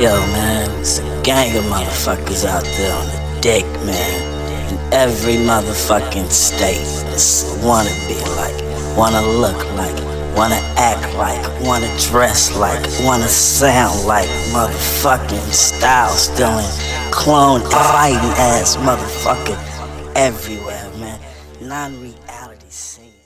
Yo, man, it's a gang of motherfuckers out there on the dick, man. In every motherfucking state. Just wanna be like, wanna look like, wanna act like, wanna dress like, wanna sound like, motherfucking style stealing, clone fighting ass motherfucker everywhere, man. Non reality.